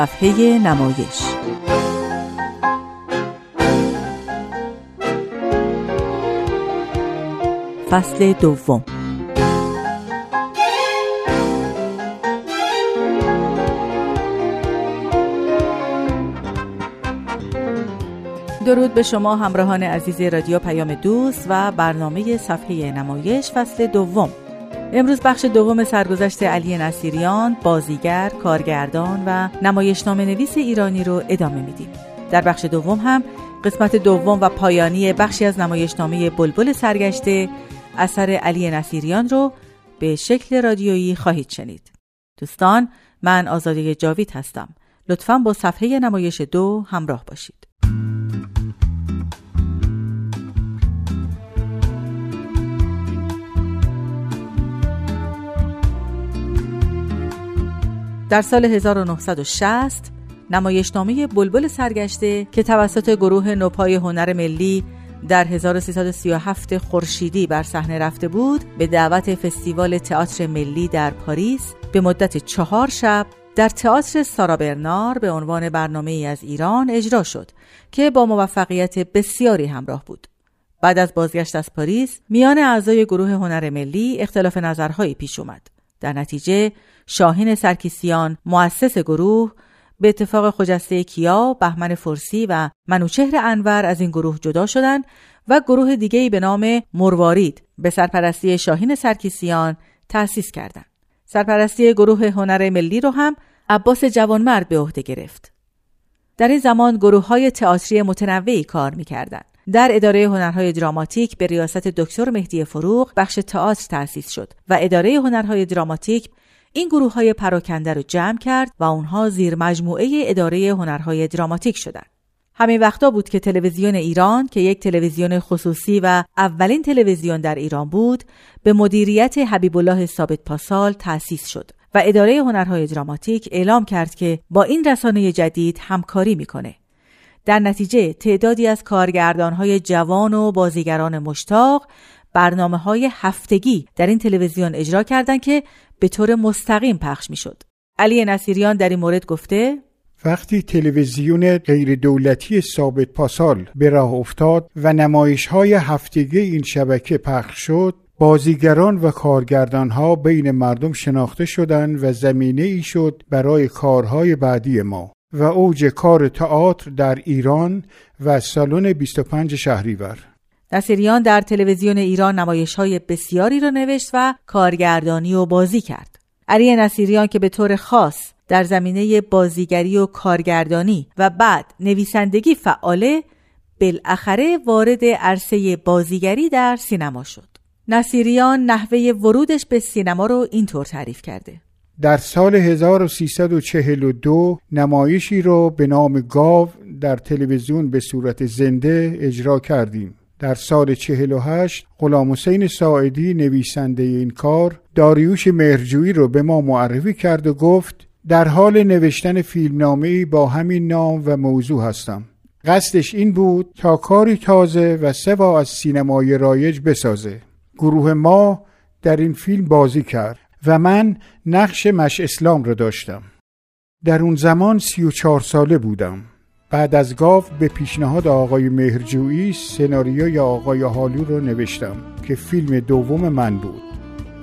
صفحه نمایش. فصل دوم. درود به شما همراهان عزیز رادیو پیام دوست و برنامه صفحه نمایش فصل دوم. امروز بخش دوم سرگذشت علی نصیریان بازیگر، کارگردان و نمایشنامه نویس ایرانی رو ادامه میدیم. در بخش دوم هم قسمت دوم و پایانی بخشی از نمایشنامه بلبل سرگشته اثر علی نصیریان رو به شکل رادیویی خواهید شنید. دوستان من آزادی جاوید هستم. لطفا با صفحه نمایش دو همراه باشید. در سال 1960 نمایشنامه بلبل سرگشته که توسط گروه نوپای هنر ملی در 1337 خورشیدی بر صحنه رفته بود به دعوت فستیوال تئاتر ملی در پاریس به مدت چهار شب در تئاتر سارا برنار به عنوان برنامه ای از ایران اجرا شد که با موفقیت بسیاری همراه بود. بعد از بازگشت از پاریس میان اعضای گروه هنر ملی اختلاف نظرهایی پیش اومد. در نتیجه شاهین سرکیسیان مؤسس گروه به اتفاق خجسته کیا، بهمن فرسی و منوچهر انور از این گروه جدا شدند و گروه دیگری به نام مروارید به سرپرستی شاهین سرکیسیان تأسیس کردند. سرپرستی گروه هنر ملی رو هم عباس جوانمرد به عهده گرفت. در این زمان گروه های تئاتری متنوعی کار می‌کردند. در اداره هنرهای دراماتیک به ریاست دکتر مهدی فروغ بخش تئاتر تأسیس شد و اداره هنرهای دراماتیک این گروه های پراکنده رو جمع کرد و اونها زیر مجموعه اداره هنرهای دراماتیک شدند. همین وقتا بود که تلویزیون ایران که یک تلویزیون خصوصی و اولین تلویزیون در ایران بود به مدیریت حبیب الله ثابت پاسال تأسیس شد و اداره هنرهای دراماتیک اعلام کرد که با این رسانه جدید همکاری می‌کنه. در نتیجه تعدادی از کارگردانهای جوان و بازیگران مشتاق برنامه های هفتگی در این تلویزیون اجرا کردند که به طور مستقیم پخش می‌شد. علی نصیریان در این مورد گفته وقتی تلویزیون غیر دولتی ثابت پاسال به راه افتاد و نمایش های هفتگی این شبکه پخش شد بازیگران و کارگردانها بین مردم شناخته شدند و زمینه ای شد برای کارهای بعدی ما و اوج کار تئاتر در ایران و سالن 25 شهریور نصیریان در تلویزیون ایران نمایش های بسیاری را نوشت و کارگردانی و بازی کرد. علی نصیریان که به طور خاص در زمینه بازیگری و کارگردانی و بعد نویسندگی فعاله بالاخره وارد عرصه بازیگری در سینما شد. نصیریان نحوه ورودش به سینما رو اینطور تعریف کرده. در سال 1342 نمایشی را به نام گاو در تلویزیون به صورت زنده اجرا کردیم. در سال 48 غلام حسین ساعدی نویسنده این کار داریوش مهرجویی رو به ما معرفی کرد و گفت در حال نوشتن فیلمنامه با همین نام و موضوع هستم. قصدش این بود تا کاری تازه و سوا از سینمای رایج بسازه. گروه ما در این فیلم بازی کرد. و من نقش مش اسلام را داشتم. در اون زمان سی و چار ساله بودم. بعد از گاو به پیشنهاد آقای مهرجویی سناریوی آقای حالو رو نوشتم که فیلم دوم من بود.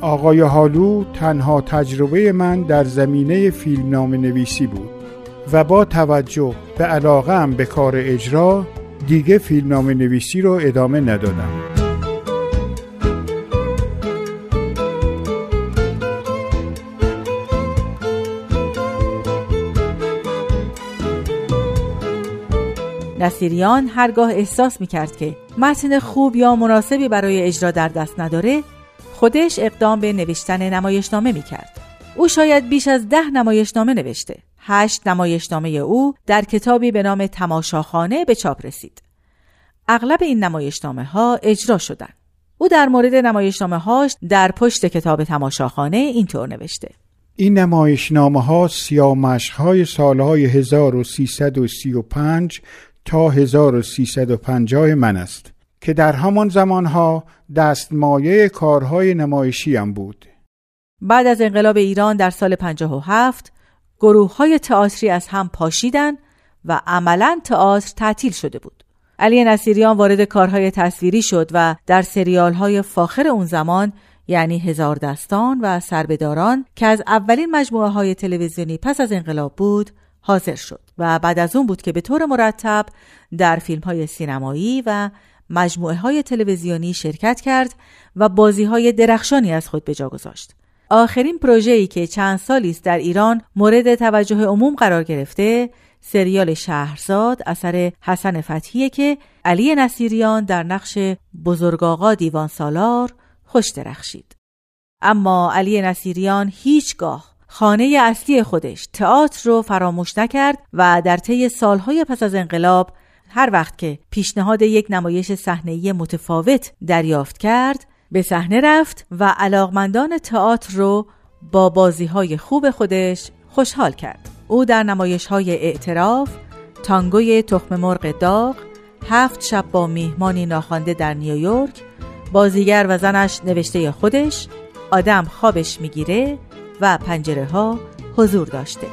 آقای حالو تنها تجربه من در زمینه فیلم نام نویسی بود و با توجه به علاقه به کار اجرا دیگه فیلم نام نویسی رو ادامه ندادم. نصیریان هرگاه احساس می کرد که متن خوب یا مناسبی برای اجرا در دست نداره خودش اقدام به نوشتن نمایشنامه می کرد. او شاید بیش از ده نمایشنامه نوشته. هشت نمایشنامه او در کتابی به نام تماشاخانه به چاپ رسید. اغلب این نمایشنامه ها اجرا شدند. او در مورد نمایشنامه هاش در پشت کتاب تماشاخانه اینطور نوشته. این نمایشنامه ها سیامشق های سالهای 1335 تا 1350 من است که در همان زمانها دستمایه کارهای نمایشی هم بود بعد از انقلاب ایران در سال 57 گروه های تئاتری از هم پاشیدن و عملا تئاتر تعطیل شده بود. علی نصیریان وارد کارهای تصویری شد و در سریال های فاخر اون زمان یعنی هزار دستان و سربداران که از اولین مجموعه های تلویزیونی پس از انقلاب بود حاضر شد و بعد از اون بود که به طور مرتب در فیلم های سینمایی و مجموعه های تلویزیونی شرکت کرد و بازی های درخشانی از خود به جا گذاشت. آخرین پروژه‌ای که چند سالی است در ایران مورد توجه عموم قرار گرفته سریال شهرزاد اثر حسن فتحیه که علی نصیریان در نقش بزرگاقا دیوان سالار خوش درخشید. اما علی نصیریان هیچگاه خانه اصلی خودش تئاتر رو فراموش نکرد و در طی سالهای پس از انقلاب هر وقت که پیشنهاد یک نمایش صحنه‌ای متفاوت دریافت کرد به صحنه رفت و علاقمندان تئاتر رو با بازیهای خوب خودش خوشحال کرد. او در نمایش های اعتراف، تانگوی تخم مرغ داغ، هفت شب با میهمانی ناخوانده در نیویورک، بازیگر و زنش نوشته خودش، آدم خوابش می‌گیره و پنجره ها حضور داشته.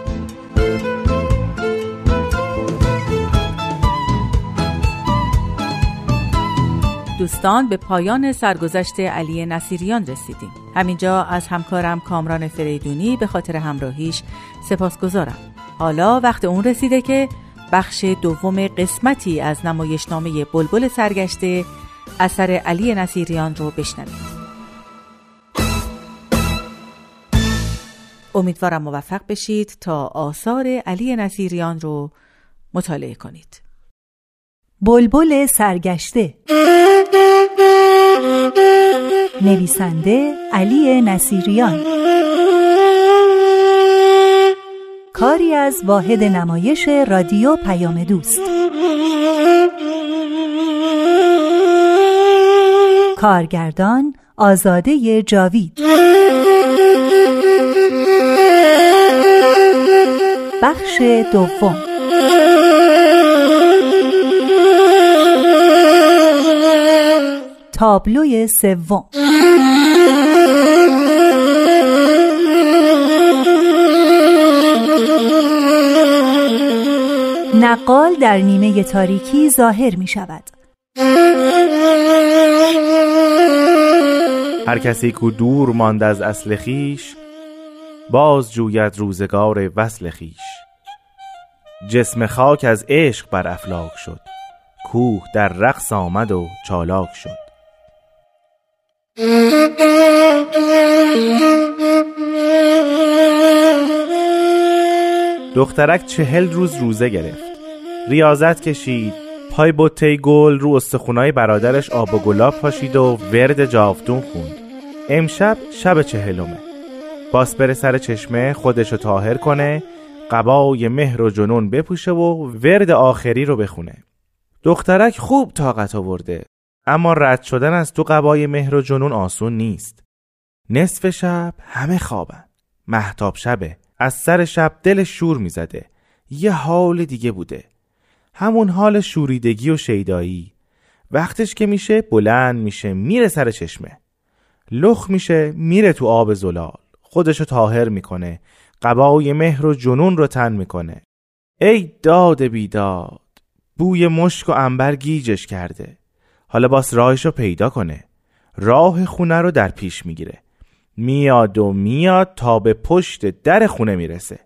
دوستان به پایان سرگذشت علی نصیریان رسیدیم. همینجا از همکارم کامران فریدونی به خاطر همراهیش سپاسگزارم. حالا وقت اون رسیده که بخش دوم قسمتی از نمایشنامه بلبل سرگشته اثر علی نصیریان رو بشنوید امیدوارم موفق بشید تا آثار علی نصیریان رو مطالعه کنید. بلبل سرگشته. نویسنده علی نصیریان کاری از واحد نمایش رادیو پیام دوست. کارگردان آزاده جاوید. بخش دوم. تابلوی سوم. نقال در نیمه تاریکی ظاهر می شود. هر کسی کو دور ماند از اصل خیش باز جوید روزگار وصل خیش. جسم خاک از عشق بر افلاک شد. کوه در رقص آمد و چالاک شد. دخترک چهل روز روزه گرفت. ریاضت کشید پای بوته گل رو استخونای برادرش آب و گلاب پاشید و ورد جاودون خوند. امشب شب چهلمه. باس بره سر چشمه خودشو تاهر کنه قبای مهر و جنون بپوشه و ورد آخری رو بخونه. دخترک خوب طاقت آورده اما رد شدن از تو قبای مهر و جنون آسون نیست. نصف شب همه خوابن محتاب شبه از سر شب دل شور می‌زده یه حال دیگه بوده. همون حال شوریدگی و شیدایی. وقتش که میشه بلند میشه میره سر چشمه. لخ میشه میره تو آب زلال. خودشو تاهر می‌کنه. قبای مهر و جنون رو تن می‌کنه. ای داد بیداد بوی مشک و انبر گیجش کرده. حالا باس راهش رو پیدا کنه. راه خونه رو در پیش می‌گیره. میاد و میاد تا به پشت در خونه می‌رسه.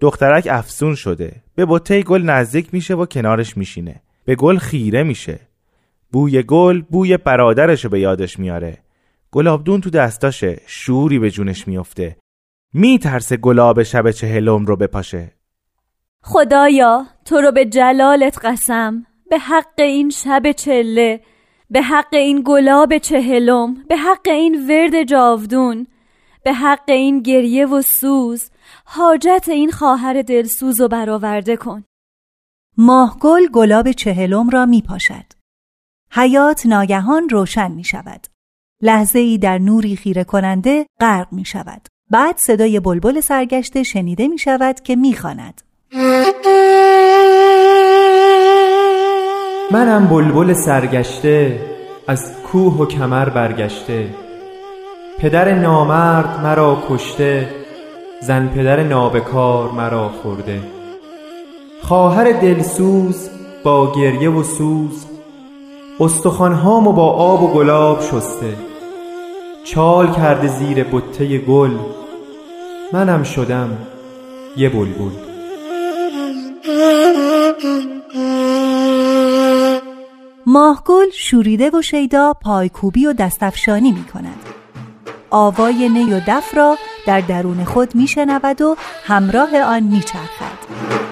دخترک افسون شده. به بوته گل نزدیک میشه و کنارش میشینه. به گل خیره میشه. بوی گل بوی برادرشو به یادش میاره. گلابدون تو دستاشه. شوری به جونش میفته. میترسه گلاب شب چهلم رو بپاشه. خدایا تو رو به جلالت قسم به حق این شب چله به حق این گلاب چهلم به حق این ورد جاودون به حق این گریه و سوز حاجت این خواهر دلسوز و برآورده کن. ماهگل گلاب چهلم را می پاشد حیات ناگهان روشن می شود لحظه ای در نوری خیره کننده غرق می شود بعد صدای بلبل سرگشته شنیده می شود که می خاند. منم بلبل سرگشته از کوه و کمر برگشته. پدر نامرد مرا کشته زن پدر نابکار مرا خورده. خواهر دلسوز با گریه و سوز استخوانهامو با آب و گلاب شسته. چال کرده زیر بته گل منم شدم یه بلبل ماهگل شوریده و شیدا پایکوبی و دستفشانی می کند. آوای نی و دف را در درون خود می شنود و همراه آن می چرخد.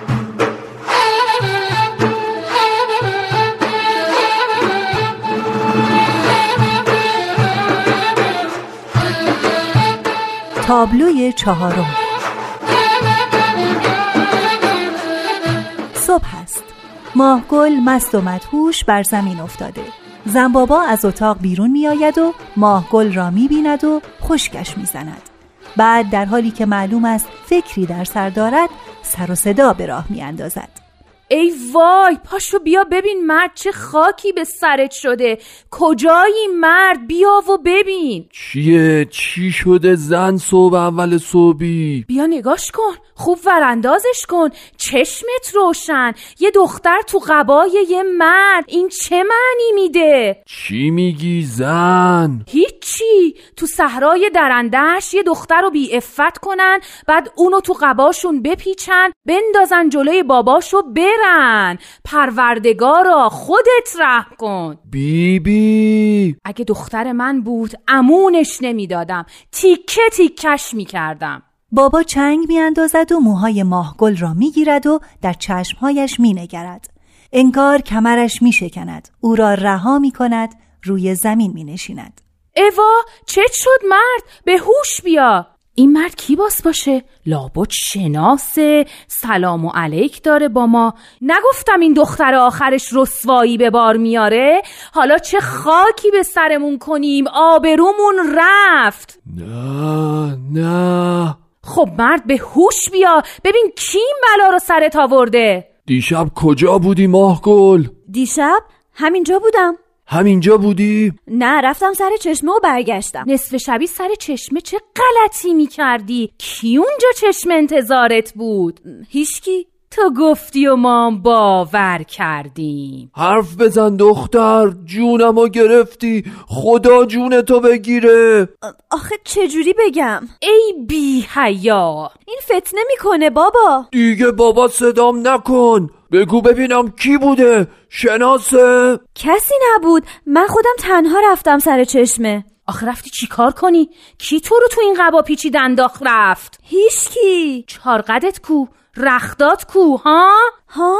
تابلوی چهارم صبح است ماهگل مست و مدهوش بر زمین افتاده زنبابا از اتاق بیرون می آید و ماهگل را می بیند و خشکش می زند. بعد در حالی که معلوم است فکری در سر دارد سر و صدا به راه می اندازد. ای وای پاشو بیا ببین مرد چه خاکی به سرت شده. کجایی مرد؟ بیا و ببین. چیه؟ چی شده زن صبح اول صبحی؟ بیا نگاش کن. خوب وراندازش کن. چشمت روشن. یه دختر تو قبای یه مرد. این چه معنی میده؟ چی میگی زن؟ هیچی. تو صحرای درندهش یه دختر رو بی افت کنن بعد اونو تو قباشون بپیچن بندازن جلوی باباشو برن. پروردگارا خودت رحم کن. بی بی اگه دختر من بود امونش نمی‌دادم. تیکه تیکش می‌کردم. بابا چنگ میاندازد و موهای ماهگل را می‌گیرد و در چشمهایش مینگرد. انگار کمرش میشکند. او را رها می کند روی زمین می نشیند اوا چت شد مرد؟ به هوش بیا. این مرد کی باس باشه؟ لابد شناسه. سلام و علیک داره با ما. نگفتم این دختر آخرش رسوایی به بار میاره؟ حالا چه خاکی به سرمون کنیم؟ آبرومون رفت. نه نه. خب مرد به هوش بیا. ببین کی این بلا رو سرت آورده. دیشب کجا بودی ماهگل دیشب همینجا بودم. همینجا بودی؟ نه رفتم سر چشمه و برگشتم. نصف شبی سر چشمه چه غلطی می کردی کی اونجا چشم انتظارت بود؟ هیچکی. تو گفتی و ما باور کردیم. حرف بزن دختر جونمو گرفتی. خدا جون تو بگیره. آخه چجوری بگم؟ ای بی حیا. این فتنه می‌کنه بابا. دیگه بابا صدام نکن. بگو ببینم کی بوده. شناسه. کسی نبود. من خودم تنها رفتم سر چشمه. آخه رفتی چی کار کنی؟ کی تو رو تو این قبا پیچید انداخت رفت؟ هیچکی چارقدت کو؟ رختات کو ها؟ ها؟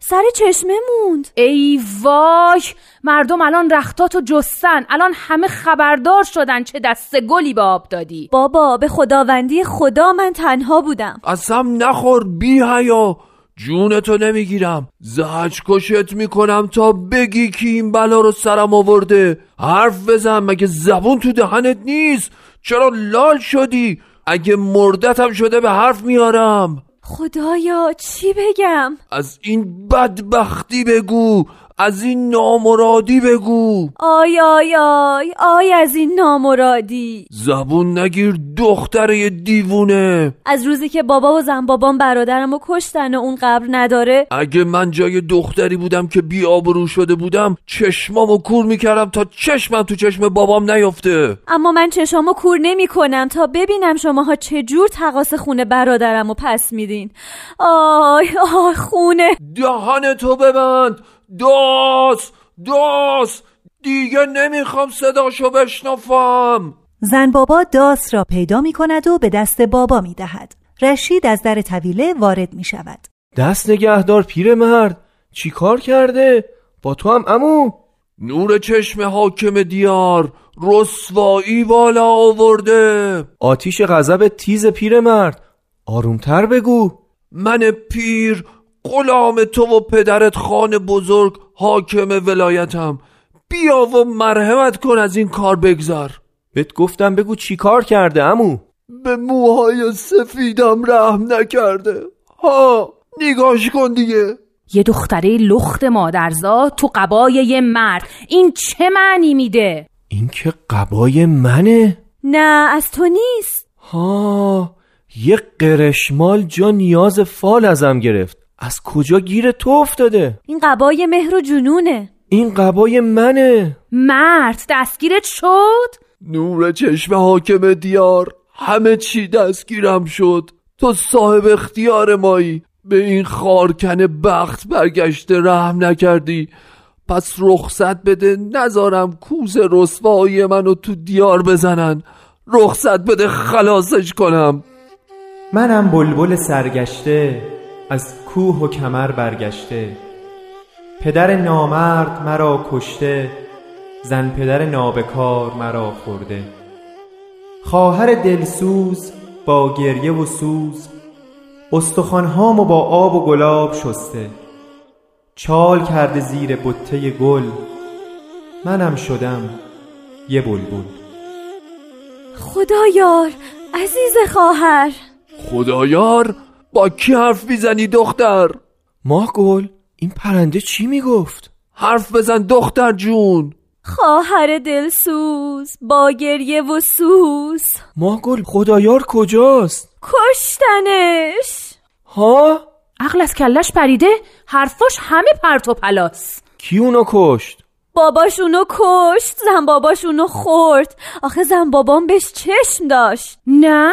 سر چشمه موند. ای وای مردم الان رختاتو جستن. الان همه خبردار شدن چه دست گلی به آب دادی. بابا به خداوندی خدا من تنها بودم. قسم نخور بی حیا. جونتو نمی‌گیرم. زجرکشت می‌کنم تا بگی کی این بلا رو سرم آورده. حرف بزن مگه زبون تو دهنت نیست؟ چرا لال شدی؟ اگه مرده‌تم شده به حرف میارم. خدایا چی بگم؟ از این بدبختی بگو. از این نامرادی بگو. آی آی آی آی از این نامرادی. زبون نگیر دختره‌ی دیوونه. از روزی که بابا و زن بابام برادرم و کشتن و اون قبر نداره. اگه من جای دختری بودم که بی آبرو شده بودم چشمامو کور می‌کردم تا چشمم تو چشم بابام نیفته. اما من چشامو کور نمی کنم تا ببینم شماها چجور تقاس خونه برادرم و پس میدین. آی آی خونه. دهن تو ببند. داس داس دیگه نمی‌خوام صداشو بشنفم زن بابا داس را پیدا می کند و به دست بابا می دهد. رشید از در طویله وارد می شود. دست نگهدار پیرمرد چی کار کرده؟ با تو هم امو. نور چشم حاکم دیار رسوایی بالا آورده. آتیش غضب تیز پیرمرد آرومتر بگو. من پیر غلام تو و پدرت خان بزرگ حاکم ولایتم. بیا و مرحمت کن از این کار بگذر بهت گفتم بگو چی کار کرده امو؟ به موهای سفیدم رحم نکرده. ها نگاش کن دیگه. یه دختره لخت مادرزاد تو قبای یه مرد. این چه معنی میده؟ این که قبای منه؟ نه از تو نیست. ها یه قرشمال جا نیاز فال ازم گرفت. از کجا گیر تو افتاده؟ این قبای مهر و جنونه. این قبای منه. مرد دستگیرت شد؟ نور چشم حاکم دیار همه چی دستگیرم شد. تو صاحب اختیار مایی. به این خارکن بخت برگشته رحم نکردی. پس رخصت بده نذارم کوز رسوایی منو تو دیار بزنن. رخصت بده خلاصش کنم. منم بلبل سرگشته. از کوه و کمر برگشته. پدر نامرد مرا کشته زن پدر نابکار مرا خورده. خواهر دلسوز با گریه و سوز استخوانهامو با آب و گلاب شسته. چال کرده زیر بته گل منم شدم یه بلبل. خدایار عزیز خواهر. خدایار با کی حرف می‌زنی دختر ماه گل این پرنده چی می‌گفت؟ حرف بزن دختر جون خواهر دلسوز با گریه و سوز ماه گل خدایار کجاست؟ کشتنش ها؟ عقل از کلش پریده حرفاش همه پرت و پلاس کی اونو کشت؟ باباش اونو کشت زن باباش اونو خورد. آخه زن بابام بهش چشم داشت. نه؟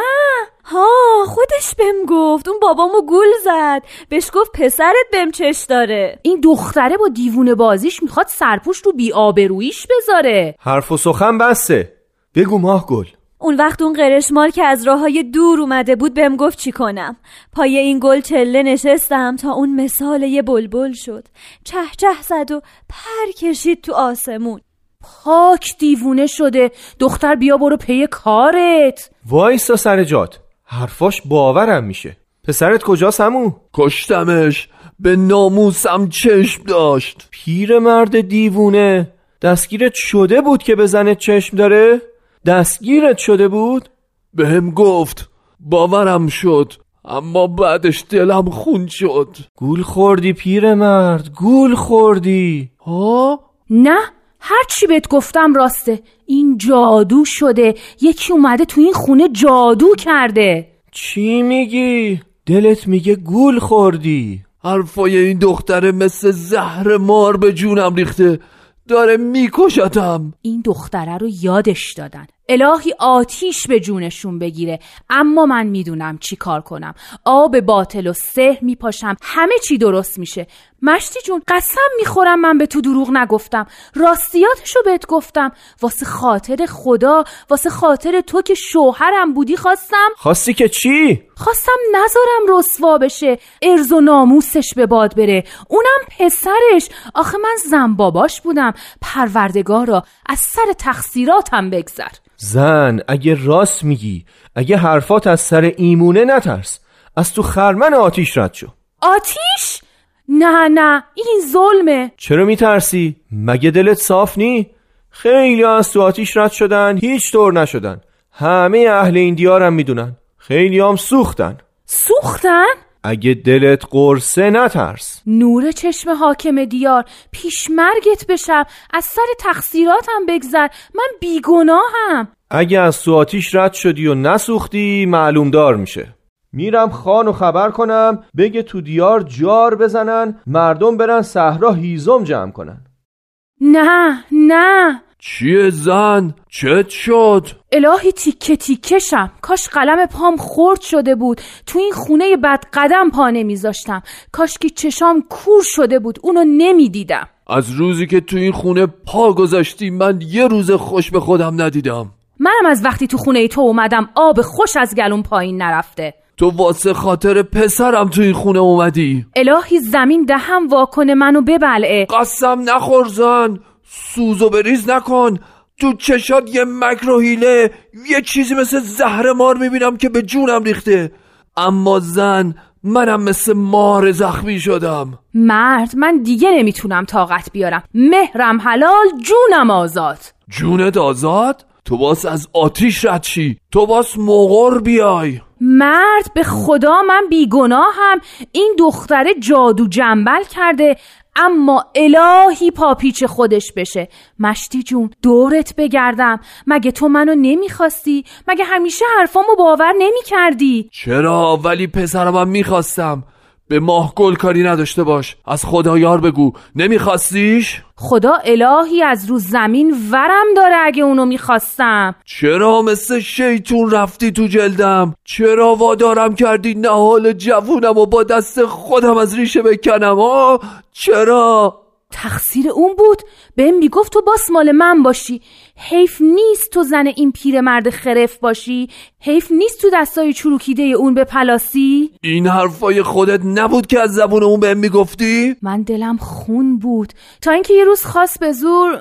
ها خودش بهم گفت. اون بابامو گول زد. بهش گفت پسرت بهم چش داره. این دختره با دیوونه بازیش می‌خواد سرپوش رو بی آبرویش بذاره. حرف و سخن بسته بگو ماه گل اون وقت اون قرشمال که از راه های دور اومده بود بهم گفت چی کنم. پای این گل چله نشستم تا اون مثال یه بلبل شد. چه چه زد و پر کشید تو آسمون. پاک دیوونه شده. دختر بیا برو پی کارت. وایسا سر جات. حرفاش باورم میشه. پسرت کجاست همون؟ کشتمش. به ناموسم چشم داشت. پیر مرد دیوونه. دستگیرت شده بود که بزنت چشم داره؟ دستگیرت شده بود؟ به هم گفت باورم شد اما بعدش دلم خون شد گول خوردی پیر مرد گول خوردی ها؟ نه هر چی بهت گفتم راسته این جادو شده یکی اومده تو این خونه جادو کرده چی میگی؟ دلت میگه گول خوردی حرفای این دختره مثل زهر مار به جونم ریخته داره میکشتم. این دختره رو یادش دادن. الهی آتیش به جونشون بگیره. اما من می‌دونم چی کار کنم. آب باطل و سحر میپاشم. همه چی درست میشه. مشتی جون قسم می‌خورم من به تو دروغ نگفتم. راستیاتشو بهت گفتم. واسه خاطر خدا واسه خاطر تو که شوهرم بودی خواستم. خواستی که چی؟ خواستم نذارم رسوا بشه. ارز و ناموسش به باد بره. اونم پسرش. آخه من زن باباش بودم. پروردگارا از سر تقصیراتم بگذر. زن اگه راست میگی اگه حرفات از سر ایمونه نترس. از تو خرمن آتیش رد شو. آتیش؟ نه نه این ظلمه. چرا میترسی؟ مگه دلت صاف نی؟ خیلی از تو آتیش رد شدن هیچ طور نشدن. همه اهل این دیارم می‌دونن. خیلی هم سوختن. سوختن؟ اگه دلت قرصه نترس. نور چشم حاکم دیار پیش مرگت بشم از سر تقصیراتم بگذر. من بیگناهم. اگه از تو آتیش رد شدی و نسوختی معلوم دار میشه. میرم خان و خبر کنم بگه تو دیار جار بزنن مردم برن صحرا هیزم جمع کنن. نه نه. چیه زن؟ چت شد؟ الهی تیکه تیکشم کاش قلم پام خورد شده بود. تو این خونه بد قدم پا نمیذاشتم. کاش که چشام کور شده بود. اونو نمی‌دیدم. از روزی که تو این خونه پا گذاشتی من یه روز خوش به خودم ندیدم. منم از وقتی تو خونه تو اومدم آب خوش از گلون پایین نرفته. تو واسه خاطر پسرم تو این خونه اومدی. الهی زمین دهم واکنه منو ببلعه. قسم نخور زن. سوزو بریز نکن. تو چشات یه مکر و حیله. یه چیزی مثل زهر مار می‌بینم که به جونم ریخته. اما زن منم مثل مار زخمی شدم. مرد من دیگه نمی‌تونم طاقت بیارم. مهرم حلال جونم آزاد. جونت آزاد؟ تو باس از آتیش رد شی. تو باس مغر بیای. مرد به خدا من بیگناهم. این دختره جادو جنبل کرده اما الهی پاپیچ خودش بشه. مشتی جون دورت بگردم. مگه تو منو نمی‌خواستی؟ مگه همیشه حرفامو باور نمی‌کردی؟ چرا؟ ولی پسرم من می‌خواستم. به ماه گل کاری نداشته باش از خدایار بگو نمیخواستیش؟ خدا الهی از رو زمین ورم داره اگه اونو می‌خواستم چرا مثل شیطون رفتی تو جلدم؟ چرا وادارم کردی نهال جوونم و با دست خودم از ریشه بکنم آه؟ چرا؟ تقصیر اون بود؟ بهم می‌گفت تو باس مال من باشی. حیف نیست تو زن این پیرمرد خرف باشی. حیف نیست تو دستای چروکیده اون به پلاسی. این حرفای خودت نبود که از زبون اون بهم می‌گفتی؟ من دلم خون بود. تا اینکه یه روز خواست به زور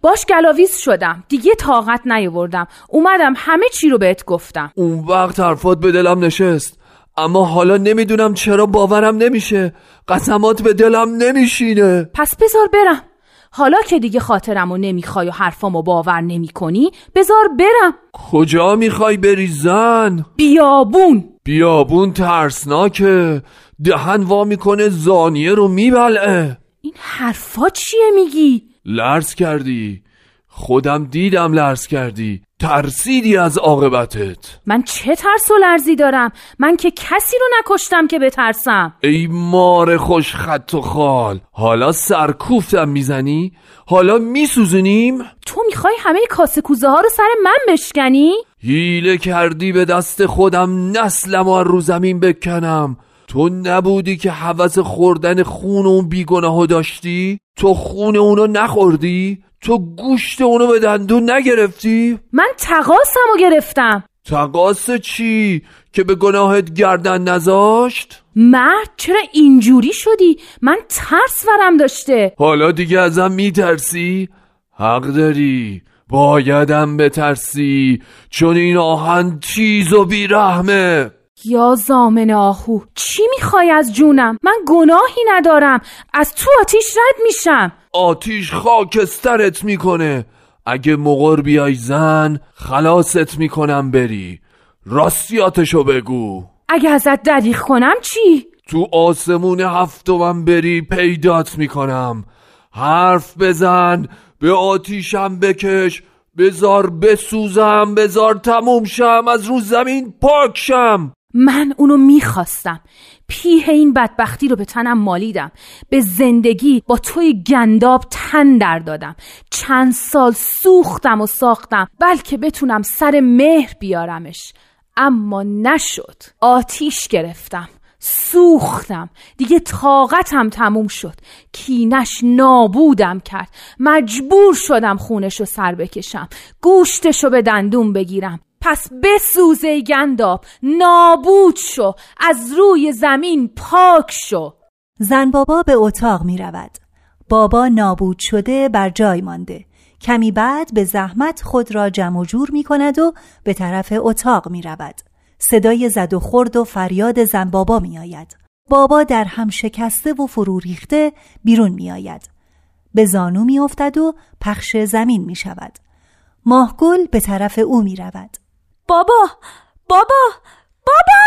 باش گلاویز شدم. دیگه طاقت نیاوردم. اومدم همه چی رو بهت گفتم. اون وقت حرفات به دلم نشست. اما حالا نمی‌دونم چرا باورم نمیشه. قسمات به دلم نمیشینه. پس بذار برم. حالا که دیگه خاطرمو نمی‌خوای و حرفامو باور نمی کنی بذار برم. کجا می‌خوای بری زن؟ بیابون. بیابون ترسناکه. دهن وا می‌کنه زانیه رو میبلعه. این حرفا چیه میگی؟ لرز کردی. خودم دیدم لرز کردی. ترسیدی از عاقبتت؟ من چه ترس و لرزی دارم؟ من که کسی رو نکشتم که بترسم. ای مار خوش خط و خال حالا سرکوفتم می‌زنی؟ حالا میسوزونیم؟ تو می‌خوای همه کاسه کوزه ها رو سر من بشکنی؟ هیله کردی به دست خودم نسلم و رو زمین بکنم. تو نبودی که حوض خوردن خون اون بیگناهو داشتی؟ تو خون اونو نخوردی؟ تو گوشت اونو به دندون نگرفتی؟ من تقاسمو گرفتم تقاس چی؟ که به گناهت گردن نذاشت؟ مرد چرا اینجوری شدی؟ من ترس ورم داشته حالا دیگه ازم میترسی؟ حق داری بایدم بترسی چون این آهن چیز و بیرحمه یا زامن آهو؟ چی می‌خوای از جونم؟ من گناهی ندارم. از تو آتیش رد میشم. آتیش خاکسترت می‌کنه. اگه مغر بیای زن خلاصت می‌کنم بری. راستیاتشو بگو. اگه ازت دریخ کنم چی؟ تو آسمون هفتمم بری پیدات می‌کنم. حرف بزن به آتیشم بکش بزار بسوزم بزار تموم شم از رو زمین پاک شم. من اونو می‌خواستم. پیه این بدبختی رو به تنم مالیدم. به زندگی با توی گنداب تن در دادم. چند سال سوختم و ساختم. بلکه بتونم سر مهر بیارمش. اما نشد. آتیش گرفتم. سوختم. دیگه طاقتم تموم شد. کینش نابودم کرد. مجبور شدم خونش رو سر بکشم. گوشتش رو به دندون بگیرم. پس بسوزه گنداب نابود شو از روی زمین پاک شو. زن بابا به اتاق می رود. بابا نابود شده بر جای مانده. کمی بعد به زحمت خود را جمع جور می کند و به طرف اتاق می رود. صدای زد و خورد و فریاد زن بابا می آید. بابا در هم شکسته و فرو ریخته بیرون می آید. به زانو می افتد و پخش زمین می شود. ماهگل به طرف او می رود. بابا بابا بابا!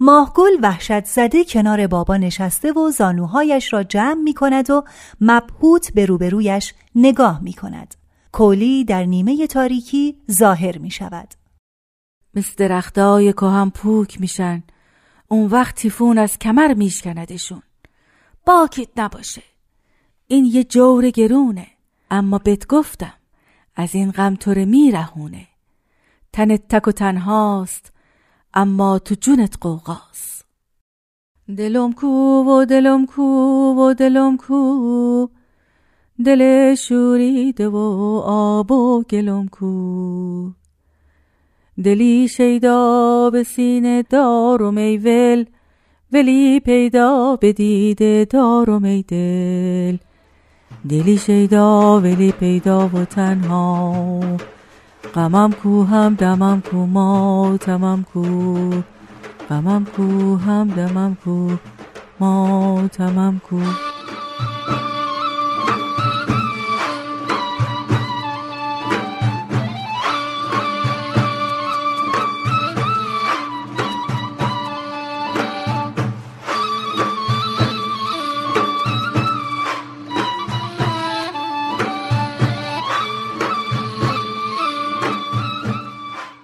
ماهگل وحشت زده کنار بابا نشسته و زانوهایش را جمع می کند و مبهوت به روبرویش نگاه می کند. کولی در نیمه تاریکی ظاهر می شود. مثل درختای که هم پوک میشن. اون وقت تیفون از کمر میشکندشون. باکیت نباشه. این یه جور گرونه. اما بهت گفتم از این غم تو میرهونه. تنت تک و تنهاست اما تو جونت قوقاست. دلم کو و دلم کو و دلم کو دل شوریده و آب و گلم کو. دلی شیدا به سینه دارم ای ول ولی پیدا به دیده دارم ای دل. دلی شیدا ولی پیدا و تنها. غمم کو هم دمم کو ماتمم کو غمم کو هم دمم کو ماتمم کو